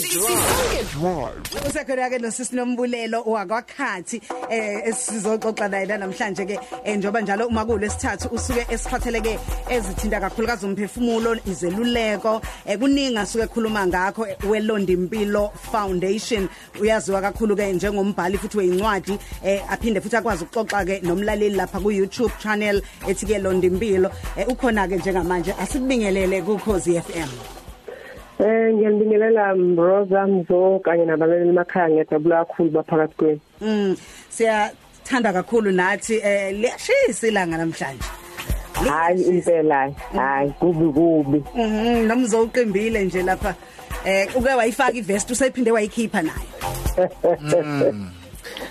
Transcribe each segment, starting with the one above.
Sisonke drive. Usekhona ke nosisi Nombulelo owakwaKhathi eh esizoxoxa naye namhlanje ke eh, njoba njalo uma kulesithathu usuke esiphatheleke ezithinta kakhulukazi umphefumulo izeluleko eh, kuningi asuke ekhuluma ngakho eh, weLondi Impilo Foundation. Uyaziwa kakhulu ke njengombhali futhi weincwadi eh, aphinde futhi akwazi ukuxoxa ke nomlaleli lapha ku YouTube channel ethi ke Londi Impilo eh, ukhona ke njengamanje asikubingelele ku Khosi FM Eh ngiyabingelela Rosa Mzo kanye nabaleli emakhaya ngiyadabula kakhulu baphakathi kwenu. Mm siyathanda kakhulu nathi eh liyashisa ilanga namhlanje. Hayi impela hayi kubi kubi. Mhm nomzo uqimbile nje lapha eh uke wayifaka ivest usephinde wayikhipha nayo.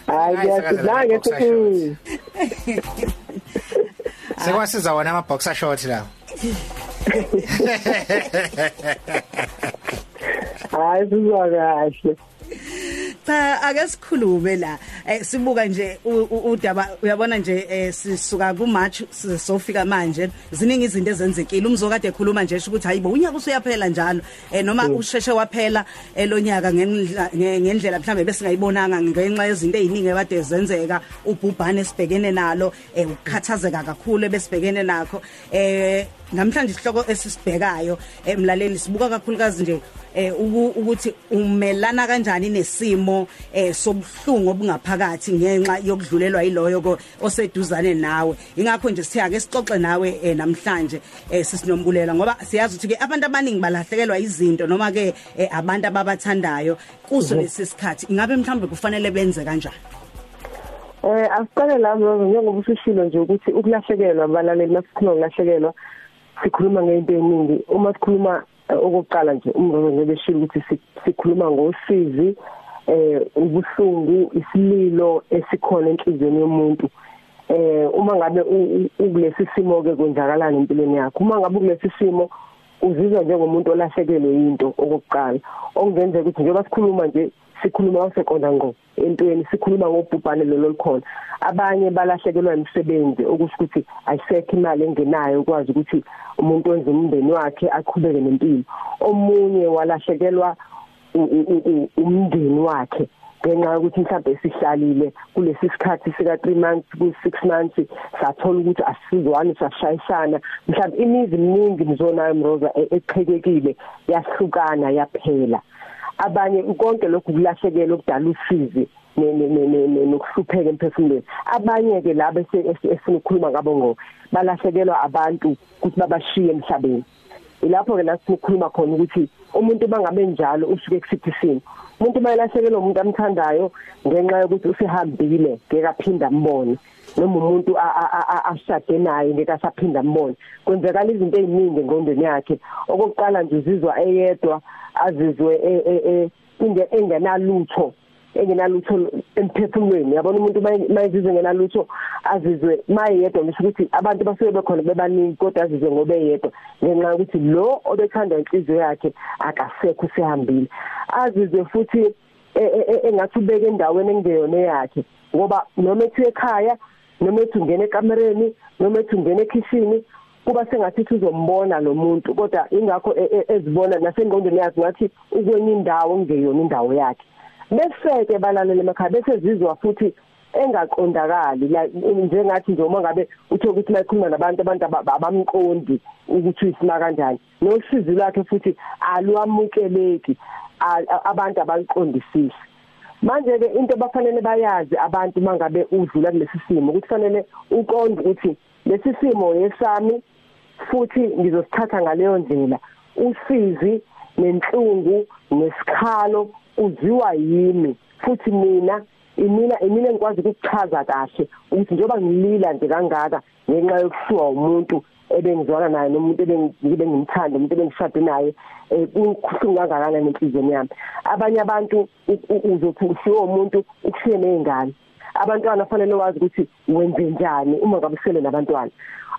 Hayi ngiyasiza ngethi Sekwasiza wona ama boxer short lawo. Hayi sizwa kahle. Cha ake sikhulume la. Eh sibuka nje udaba uyabona nje eh sisuka ku March sofika manje. Ziningi izinto ezenzekile. Umzokade ekhuluma nje ukuthi hayibo unyaka usuyaphela njalo. Eh noma usheshe waphela elonyaka ngendlela mhlambe besingayibonanga ngenxa yezinto eziningi ekade zenzeka ubhubhane sibhekene nalo eh ukukhathazeka kakhulu besibhekene nakho. Eh namhlanje isihloko esisibhekayo emlaleli sibuka kakhulukazi nje eh uku- ukuthi umelana kanjani nesimo eh sobuhlungu obungaphakathi ngenxa yokudlulelwa yiloyo oseduzane nawe. Ingakho nje sithi ake sixoxe nawe eh, namhlanje eh, sisinombulela ngoba siyazi ukuthi ke abantu abaningi balahlekelwa izinto noma ke eh, abantu ababathandayo kuso lesi sikhathi. Ingabe mhlambe kufanele benze kanjani? Eh asiqale la Rosa njengoba usishilo nje ukuthi ukulahlekelwa abalaleli masikhuluma ngokulahlekelwa sikhuluma ngento eningi. Uma sikhuluma eh, okokuqala nje umrozo nje beshilo ukuthi si- sikhuluma ngosizi eh ubuhlungu isililo esikhona enhlizweni yomuntu. Eh uma ngabe ukulesi simo ke kwenzakalana empilweni yakho? Uma ngabe ukulesi simo uzizwa njengomuntu olahlekelwe into okokuqala. Okungenzeka ukuthi njengoba sikhuluma nje sikhuluma waseqonda ngqo entweni sikhuluma ngobhubhane lelo likhona abanye balahlekelwa imisebenzi okusho ukuthi ayisekho imali engenayo ukwazi ukuthi umuntu wenze umndeni wakhe aqhubeke nempilo. Omunye walahlekelwa u- u- u- umndeni wakhe. Ngenxa yokuthi mhlawumbe sihlalile kulesi sikhathi sika 3 months ku 6 months sathola ukuthi asizwani sashayisana mhlawumbe imizi miningi nizonayo mroza e- eqhekekile yahlukana yaphela. Abanye konke lokhu kulahlekela okudala usizi nokuhlupheka emphefumulweni. Abanye ke laba esifuna ukukhuluma ngabo ngo balahlekelwa abantu ukuthi babashiye emhlabeni. Ilapho ke la sikhuluma khona ukuthi umuntu bangabe njalo usuke kusiphi simo umuntu mayelahlekelwa umuntu amthandayo ngenxa yokuthi usehambile ngeke aphinda ambone noma umuntu ashade naye ngeke asaphinda ambone kwenzekala izinto eziningi engqondweni yakhe. Okokuqala nje uzizwa eyedwa azizwe e- e- e- inge- engenalutho. Engenalutho emphefumulweni. Yabona umuntu mayizizwe ngenalutho azizwe mayedwa ngisho ukuthi abantu basuke bekhona bebaningi kodwa azizwe ngoba eyedwa ngenxa yokuthi lo obethanda inhliziyo yakhe akasekho usehambile. Azizwe futhi e- e- e- engathi ubeke endaweni engeyona yakhe ngoba noma ethi ekhaya noma ethi ungena ekamereni noma ethi ungena ekitchen kuba sengathi uzombona lo muntu. Kodwa ingakho e- e- ezibona nasengqondweni yakhe ngathi ukwenye indawo ngeyona indawo yakhe. Bese ke balalele emakhaya bese zizwa futhi engaqondakali. Njengathi nje uma ngabe uthe ukuthi mayikhuluma nabantu abantu aba- abamqondi ukuthi uyisima kanjani. Nosizi lwakhe futhi alwamukeleki abantu abaliqondisisi manje ke into bafanele bayazi abantu mangabe udlula kulesi simo ukuthi fanele uqonde ukuthi lesi simo yesami futhi ngizosithatha ngaleyo ndlela. Usizi nenhlungu nesikhalo uziwa yimi futhi mina imina imina engikwazi ukuchaza kahle ukuthi njengoba ngilila nje kangaka ngenxa yokuhluwa umuntu ebengizwana naye nomuntu ebengibe ngimthanda umuntu ebengishade naye eh kukhulu kangakanani enhlizweni yami? Abanye abantu uzothi ushiwe umuntu ukushiye nezingane abantwana fanele wazi ukuthi wenze njani uma ngabe usele nabantwana.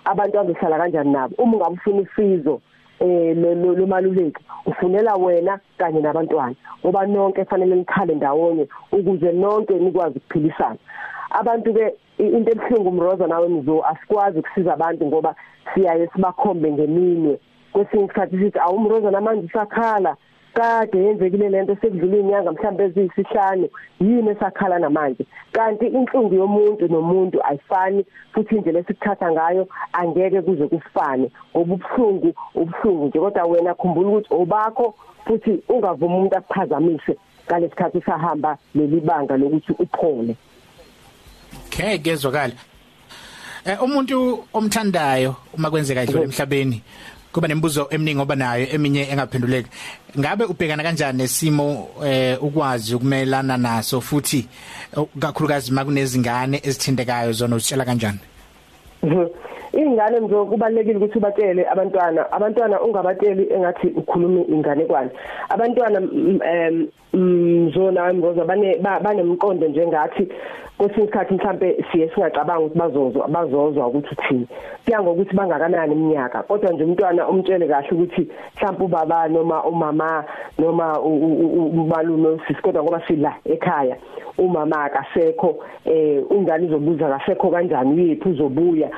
Abantwana uhlala kanjani nabo? Uma ngabe ufuna usizo eh lomaluleki ufunela wena kanye nabantwana. Ngoba nonke fanele nikhale ndawonye ukuze nonke nikwazi ukuphilisana. Abantu ke into ebuhlungu umroza nawe mzo asikwazi ukusiza abantu ngoba siyaye sibakhombe ngeminwe. Kwesinye isikhathi sithi awumroza namanje usakhala. Kade yenzekile lento sekudlula inyanga mhlawumbe eziyisihlanu yini esakhala namanje? Kanti inhlungu yomuntu nomuntu ayifani futhi indlela esikuthatha ngayo angeke kuze kufane ngoba ubuhlungu ubuhlungu nje. Kodwa wena khumbula ukuthi obakho futhi ungavuma umuntu akuphazamise ngalesikhathi sahamba leli banga lokuthi uphole. Okay kezwakala. Eh umuntu omthandayo uma kwenzeka idlule emhlabeni kuba nemibuzo eminingi oba nayo eminye engaphenduleki. Ngabe ubhekana kanjani nesimo eh ukwazi ukumelana naso futhi kakhulukazi makunezingane ezithindekayo zona uzitshela kanjani? Ingane nje kubalekile ukuthi ubatshele abantwana. Abantwana ungabatsheli engathi ukhuluma ingane kwani. Abantwana em zona ngoba bane banemqondo njengathi kwesinye isikhathi mhlambe siye singacabanga ukuthi bazozwa bazozwa ukuthi uthini. Kuya ngokuthi bangakanani iminyaka kodwa nje umntwana umtshele kahle ukuthi mhlawumbe ubaba noma umama noma umalume sisi kodwa ngoba sila ekhaya umama akasekho eh ingane izobuza kasekho kanjani uyiphi uzobuya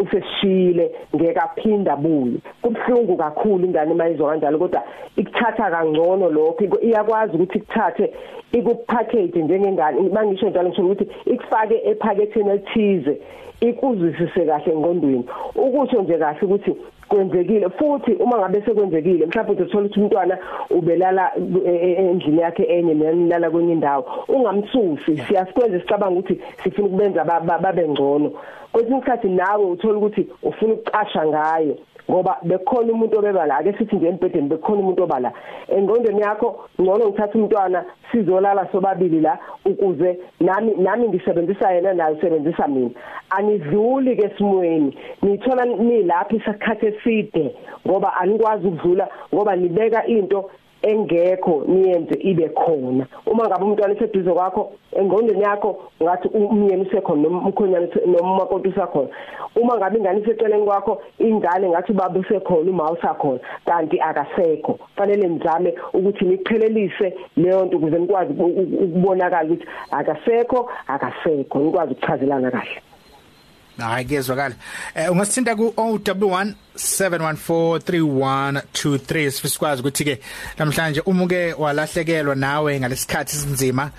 useshile ngeke aphinda abuye. Kubhlungu kakhulu ingane mayizwa kanjalo kodwa ikuthatha kangcono lokho iyakwazi ukuthi ikuthathe ikupackage njengengane. Bangisho njalo ngisho ukuthi ikufake ephaketheni elithize ikuzwisise kahle engqondweni. Ukusho nje kahle ukuthi kwenzekile futhi uma ngabe sekwenzekile mhlawumbe uthola ukuthi umntwana ubelala e, e, endlini yakhe enye nelala kwenye indawo. Ungamsusi siyasikwenza sicabanga ukuthi sifuna ukubenza babe ngcono. Kwesinye isikhathi nawe uthola ukuthi ufuna ukuqasha ngayo. Ngoba bekhona umuntu obebala. Ake sithi nje embhedeni bekhona umuntu obala. Engqondweni yakho ngcono ngithatha umntwana sizolala sobabili la ukuze nami nami ngisebenzisa yena naye usebenzisa mina. Anidluli ke simweni nithola nilapha isikhathi eside ngoba anikwazi ukudlula ngoba nibeka into engekho niyenze ibe khona. Uma ngabe umntwana eseduze kwakho engqondweni yakho ngathi umyeni usekhona noma umkhonyana noma umakoti usakhona. Uma ngabe ingane iseceleni kwakho ingane ngathi baba usekhona uma usakhona kanti akasekho. Fanele nizame ukuthi niqhelelise leyo nto ukuze nikwazi ukubonakala ukuthi akasekho akasekho. Nikwazi ukuchazelana kahle. Hayi kezwakala eh ungasithinta ku OW1 7143123 sifikwazi ukuthi ke namhlanje umuke walahlekelwa nawe ngalesikhathi sinzima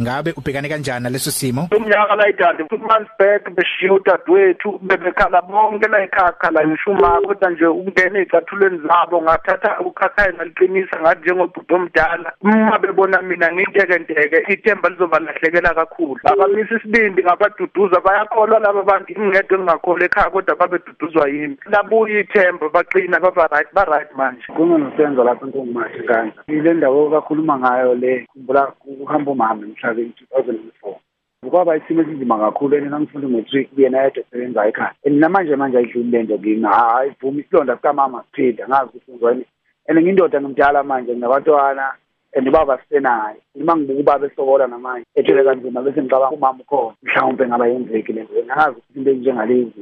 ngabe ubhekane kanjani naleso simo? Umnyaka la idade months back beshiya udadewethu bebekhala bonke la ekhaya la ngishuma kodwa nje ukungena ezicathulweni zabo ngathatha ukhakhaya ngaliqinisa ngathi njengobhudo omdala uma bebona mina nginteke nteke ithemba lizoba lahlekela kakhulu. Abamisa isibindi ngabaduduza bayakholwa laba bantu ingedwe ngingakholwa ekhaya kodwa babeduduzwa yimi labuye ithemba baqina baba right ba right manje. Kungenosenzo lapho ntongimathi kanza ile ndawo kakhuluma ngayo le khumbula kuhamba umama emhlabeni 2004 kwaba isimo esinzima kakhulu and nangifundi ngo-three yedwa esebenza ekhaya. And namanje manje ayidluli le nto kimi. Ayivumi isilonda sikamama siphinde angazi ukuthi ngizwani and ngiyindoda nomdala manje nginabantwana and baba sisenayo uma ngibuka ubaba esokola namanje ethele kanzima bese ngicabanga umama ukhona mhlawumbe ngaba yenzekile nje ngazi ukuthi into enjengalezi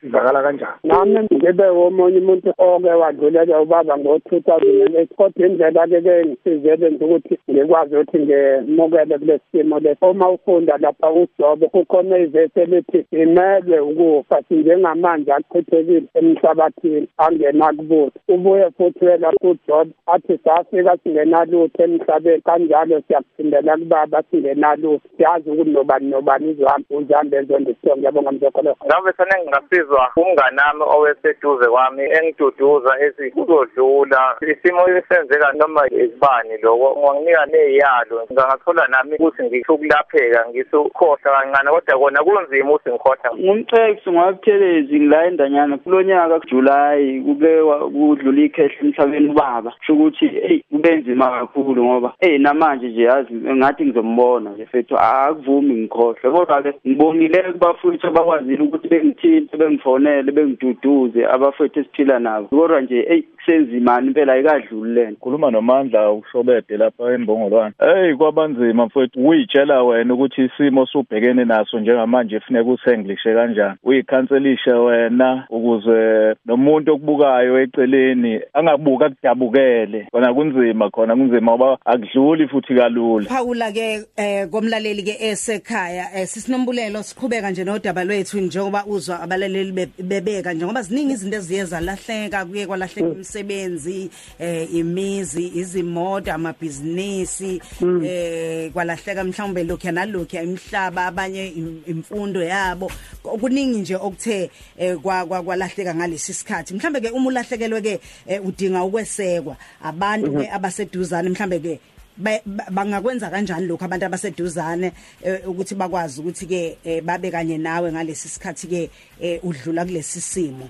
sizakala kanjani? Nami ngibe omunye umuntu oke wadlulela ubaba ngo-two thousand and eight kodwa indlela-ke ke ngisizele nje ukuthi ngikwazi ukuthi ngemukele kule simo leso uma ufunda lapha ujobe kukhona ivesi elithi imelwe ukufa sinjengamanzi achithekile emhlabathini angenakubusa ubuye futhi wela kujobe athi safika singenalutho emhlabeni kanjalo siya siyaphindela kubaba singenalo siyazi ukuthi nobani nobani izohamba uzihambe ezondisonke yabonga mzokholo ngabe sane ngingasizwa umnganami oweseduze kwami engiduduza ethi kuzodlula. Isimo esenzeka noma isibani loko nginika neyalo ngingathola nami ukuthi ngisukulapheka ngisukhohlwa kancane kodwa kona kunzima ukuthi ngikhohlwa ngumxeksi ngwabuthelezi ngila endanyana. Kulonyaka kuJuly kuke kudlula ikhehla emhlabeni ubaba. Kusho ukuthi hey kube nzima kakhulu ngoba hey namanje nje yazi ngathi ngizombona nje fethu akuvumi ngikhohle kodwa ke ngibonile kubafowethu abakwazile ukuthi bengithinte bengifonele bengiduduze abafowethu esiphila nabo. Kodwa nje hey kusenzimani impela ayikadluli lento khuluma nomandla ushobede lapha embongolwane hey kwabanzima mfowethu uyitshela wena ukuthi isimo subhekene naso njengamanje kufuneka usenglishe kanjani. Uyikhanselishe wena ukuze nomuntu okubukayo eceleni angabuka kudabukele kona kunzima khona kunzima ngoba akudluli futhi kalula. Kalula Phawula ke eh komlaleli ke esekhaya eh sisinombulelo siqhubeka nje nodaba lwethu njengoba uzwa abalaleli be- bebeka njengoba ziningi izinto eziye zalahleka kuye kwalahleka imisebenzi eh imizi izimoto amabhizinisi eh kwalahleka mhlawumbe lokho nalokho imihlaba abanye im- imfundo yabo. Kuningi nje okuthe eh, kwa kwa- kwalahleka ngalesi sikhathi. Mhlambe ke uma ulahlekelwe ke eh, udinga ukwesekwa abantu ke abaseduzane mhlambe ke ba- ba- bangakwenza kanjani lokho abantu abaseduzane eh, ukuthi bakwazi ukuthi ke eh, babe kanye nawe ngalesi sikhathi ke eh, udlula kulesi simo.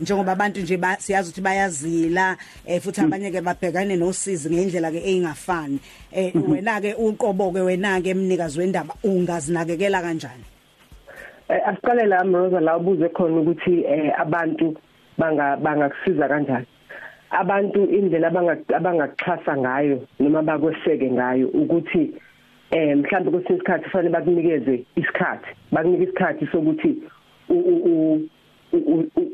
Njengoba abantu nje ba- siyazi ukuthi bayazila eh, futhi abanye ke babhekane nosizi ngendlela ke eyingafani. Eh, wena ke uqobo ke wena ke emnikazi wendaba ungazinakekela kanjani? Eh, asiqale la Mroza la ubuze khona ukuthi eh, abantu banga bangakusiza kanjani? Abantu indlela abanga- abangakuxhasa ngayo noma bakweseke ngayo ukuthi eh mhlawumbe kwesinye isikhathi kufanele bakunikeze isikhathi bakunike isikhathi sokuthi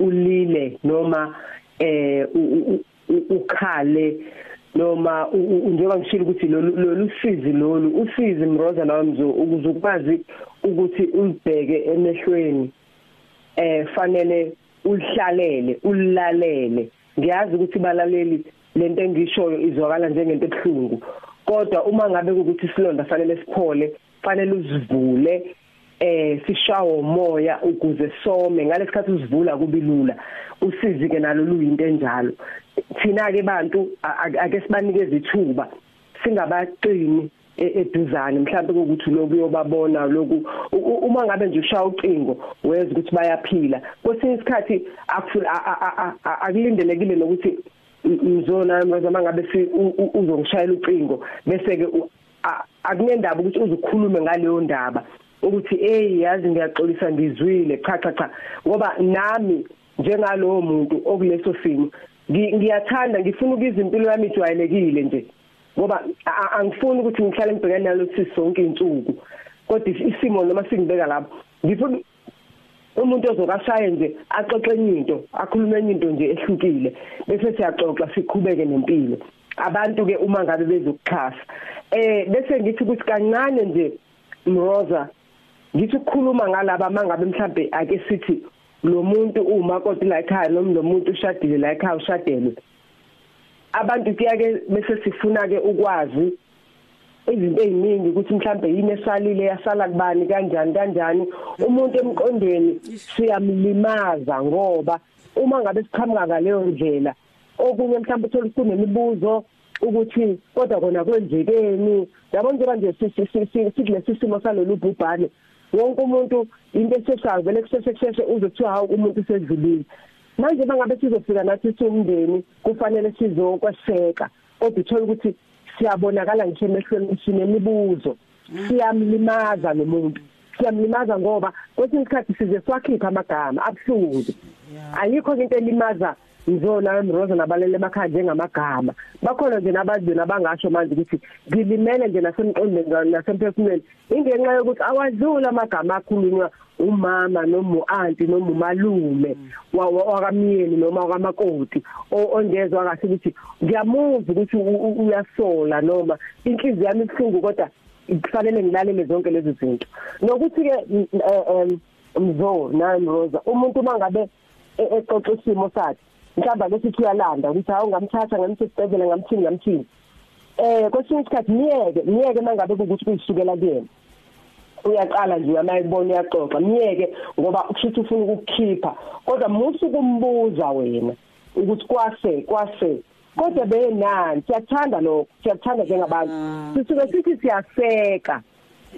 ulile noma eh ukhale noma njengoba ngishilo ukuthi lolu sizi lolu usizi mroza lawo mzo ukuze ukwazi ukuthi ulibheke emehlweni eh fanele ulihlalele ulilalele ngiyazi ukuthi balaleli lento engishoyo izwakala njengento ebhlungu kodwa uma ngabe ukuthi isilonda fanele siphole fanele uzivule eh sishawo umoya ukuze some. Ngalesikhathi usivula kubilula usizi ke nalo luyinto enjalo. Thina ke bantu ake sibanikeze ithuba singabaqini eduzane mhlawumbe ukuthi lokhu uyobabona lokhu u- u- uma ngabe nje ushaya ucingo weza ukuthi bayaphila. Kwesinye isikhathi akufu- a- a- a- a- akulindelekile nokuthi ngizona manje mangabe si u- u- uzongishayela ucingo bese ke u- a- akunendaba ukuthi uzukhulume ngaleyo ndaba ukuthi hey yazi ngiyaxolisa ngizwile cha cha cha. Ngoba nami njengalowo muntu okuleso simo ngi- ngiyathanda ngifuna ukuza impilo yami ijwayelekile nje. Ngoba angifuni ukuthi ngihlale ngibhekane nalo sisi sonke insuku kodwa is- isimo noma singibeka lapho ngifuna umuntu ozokashaye nje axoxe enye into akhulume enye into nje ehlukile bese siyaxoxa siqhubeke nempilo. Abantu ke uma ngabe bezokuxhasa. Eh bese ngithi ukuthi kancane nje Mroza ngithi ukukhuluma ngalaba mangabe mhlambe ake sithi lo muntu uma kodwa la ekhaya noma lo muntu ushadile la ekhaya ushadelwe abantu kuyake bese sifuna ke ukwazi izinto eziningi ukuthi mhlambe yini esalile yasala kubani kanjani kanjani. Umuntu emqondweni siyamlimaza ngoba uma ngabe siqhamuka ngaleyo ndlela okunye mhlawumbe uthola kunemibuzo ukuthi kodwa kona kwenzekeni. Yabona njengoba nje sikulesi simo salolu bhubhane wonke umuntu into esesavele kusese kusese uzothiwa hawu umuntu usedlulile. Manje bangabe sizofika nathi siwumndeni kufanele sizokweseka kodwa uthola ukuthi siyabonakala ngisho emehlweni sinemibuzo. Siyamlimaza lo muntu. Siyamlimaza ngoba kwesinye isikhathi size siwakhipha amagama abuhlungu. Ayikho into elimaza ngizona emroza nabalele emakhaya njengamagama. Bakhona nje nabazi nabangasho manje ukuthi ngilimele nje nasemqondweni nasemphefumulweni. Ingenxa yokuthi awadlula amagama akhulunywa umama noma uanti noma umalume wakamyeni noma wakamakoti ongezwe akahle ukuthi ngiyamuva ukuthi uyasola noma inhliziyo yami ibhlungu kodwa kufanele ngilalele zonke lezi zinto. Nokuthi ke mzo nami Rosa umuntu mangabe exoxa isimo sakhe mhlawumbe ake sithi uyalanda ukuthi hawu ngamthatha ngamthatha esibhedlela ngamthini ngamthini. Eh kwesinye isikhathi niyeke niyeke mangabe ukuthi kuyisukela kuyena. Uyaqala nje uyamayibona uyaxoxa niyeke ngoba kushuthi ufuna ukukhipha kodwa musu kumbuza wena ukuthi kwase kwase. Kodwa benani siyathanda lo siyathanda njengabantu. Sisuke sithi siyaseka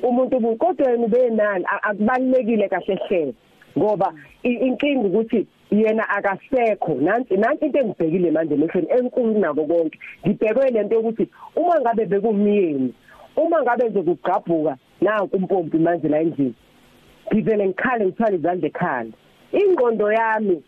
umuntu kodwa yena benani akubalekile kahle hle ngoba inkinga ukuthi yena akasekho. Nansi nansi into engibhekile manje emehlweni enkulu nako konke ngibhekwe lento yokuthi uma ngabe bekumyeni uma ngabe nje kugqabhuka nanku umpompi manje la endlini ngivele ngikhale ngithwale izandla ekhanda. Ingqondo yami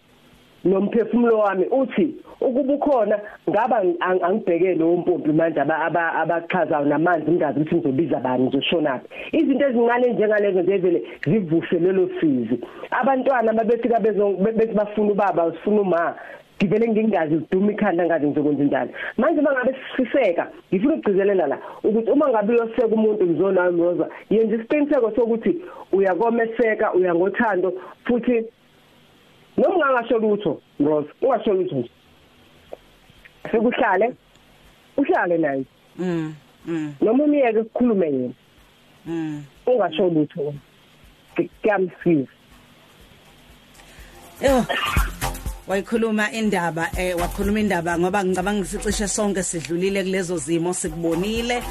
nomphefumulo wami uthi ukuba ukhona ngaba angibheke lo mpompi manje abachazayo namanzi ngingazi ukuthi ngizobiza bani ngizoshonaphi izinto ezincane njengalezo nje vele zivuse lelo sizi. Abantwana babefika bethi bafuna ubaba sifuna uma ngivele ngingazi uduma ikhanda ngazi ngizokwenza njani manje mangabe siseka ngifuna ukugcizelela la ukuthi uma ngabe uyoseka umuntu ngizona Rosa yenza isiqiniseko sokuthi uyakomeseka uyangothando futhi noma ungangasho lutho Rosa ungasho lutho nje. Sekuhlale uhlale naye. Mm mm. Noma umiyeke ukukhulume yena mm. ungasho lutho. Kuyamsiza. Yo wayikhuluma indaba eh wakhuluma indaba ngoba ngicabanga ngisicishe sonke sidlulile kulezo zimo sikubonile.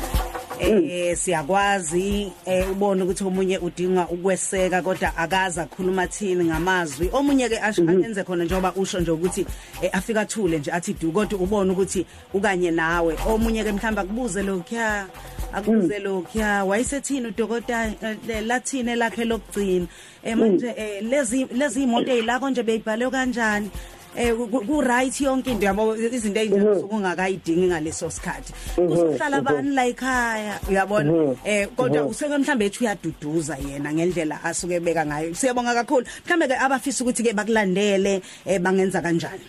Eh siyakwazi eh ubone ukuthi omunye udinga ukweseka kodwa akaza akhuluma thini ngamazwi. Omunye ke asho enze khona njengoba usho nje ukuthi eh, afika athule nje athi du kodwa ubone ukuthi ukanye nawe. Omunye ke mhlamba akubuze lokhuya akubuze lokhuya wayesethini udokotela eh, lathini lakhe lokugcina? Eh manje eh, lezi lezi imoto ezilako nje beyibhale kanjani? Eh ku- right yonke into yabo izinto ezinjalo sokungakayidingi ngaleso sikhathi. Usuhlala abani la ekhaya? Uyabona? Eh kodwa useke mhlambe ethi uyaduduza yena ngendlela asuke ebeka ngayo. Siyabonga kakhulu. Mhlambe ke abafisa ukuthi ke bakulandele eh bangenza kanjani?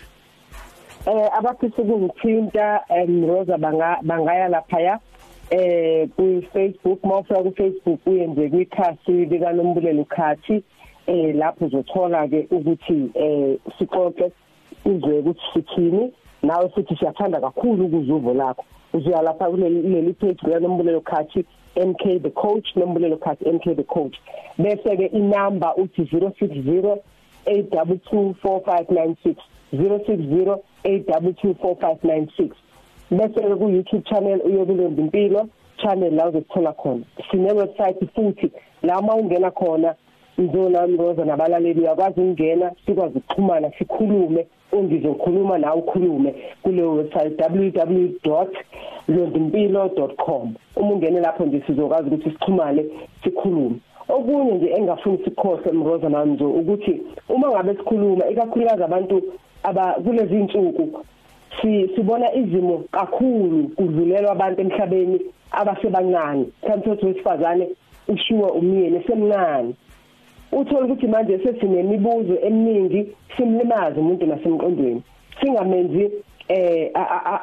Eh abafisa ukungithinta em Rosa banga bangaya lapha eh ku Facebook mawufika ku Facebook uyenze kwikhasi lika Nombulelo Khathi eh lapho uzothola ke ukuthi eh sixoxe. Uzwe ukuthi sithini. Nawe futhi siyathanda kakhulu ukuzuvo lakho. Uzoya lapha kuleli page lika Nombulelo Khathi MK the coach Nombulelo Khathi MK the coach. Bese ke inamba uthi 060 8224596 060 8224596 bese ku YouTube channel uyokulenda impilo channel la uzothola khona. Sine website futhi la uma ungena khona ngizona Mroza nabalaleli uyakwazi ukungena sikwazi ukuxhumana sikhulume ungizokhuluma nawe ukhulume kule website www.londimpilo.com uma ungene lapho nje sizokwazi ukuthi sixhumane sikhulume. Okunye nje engafuni sikhohle Mroza nje ukuthi uma ngabe sikhuluma ikakhulukazi abantu aba kulezi insuku si sibona izimo kakhulu kudlulelwa abantu emhlabeni abasebancane. Mhlawumbe wesifazane ushiwa umyeni semncane uthola ukuthi manje sesinemibuzo eminingi simlimaza umuntu nasemqondweni. Singamenzi eh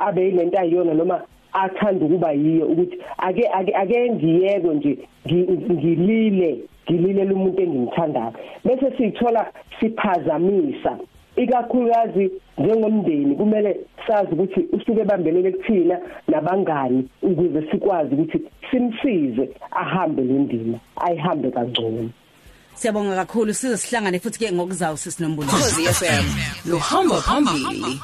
abe lento ayiyona noma athanda ukuba yiyo ukuthi ake ake ake ngiyeke nje ngilile ngilile umuntu engimthandayo. Bese sithola siphazamisa. Ikakhulukazi njengomndeni kumele sazi ukuthi usuke bambelele kuthina nabangani ukuze sikwazi ukuthi simsize ahambe le ndima ayihambe kangcono. Siyabonga kakhulu size sihlangane futhi ke ngokuzayo sisinombulo Khosi FM lo hamba phambili.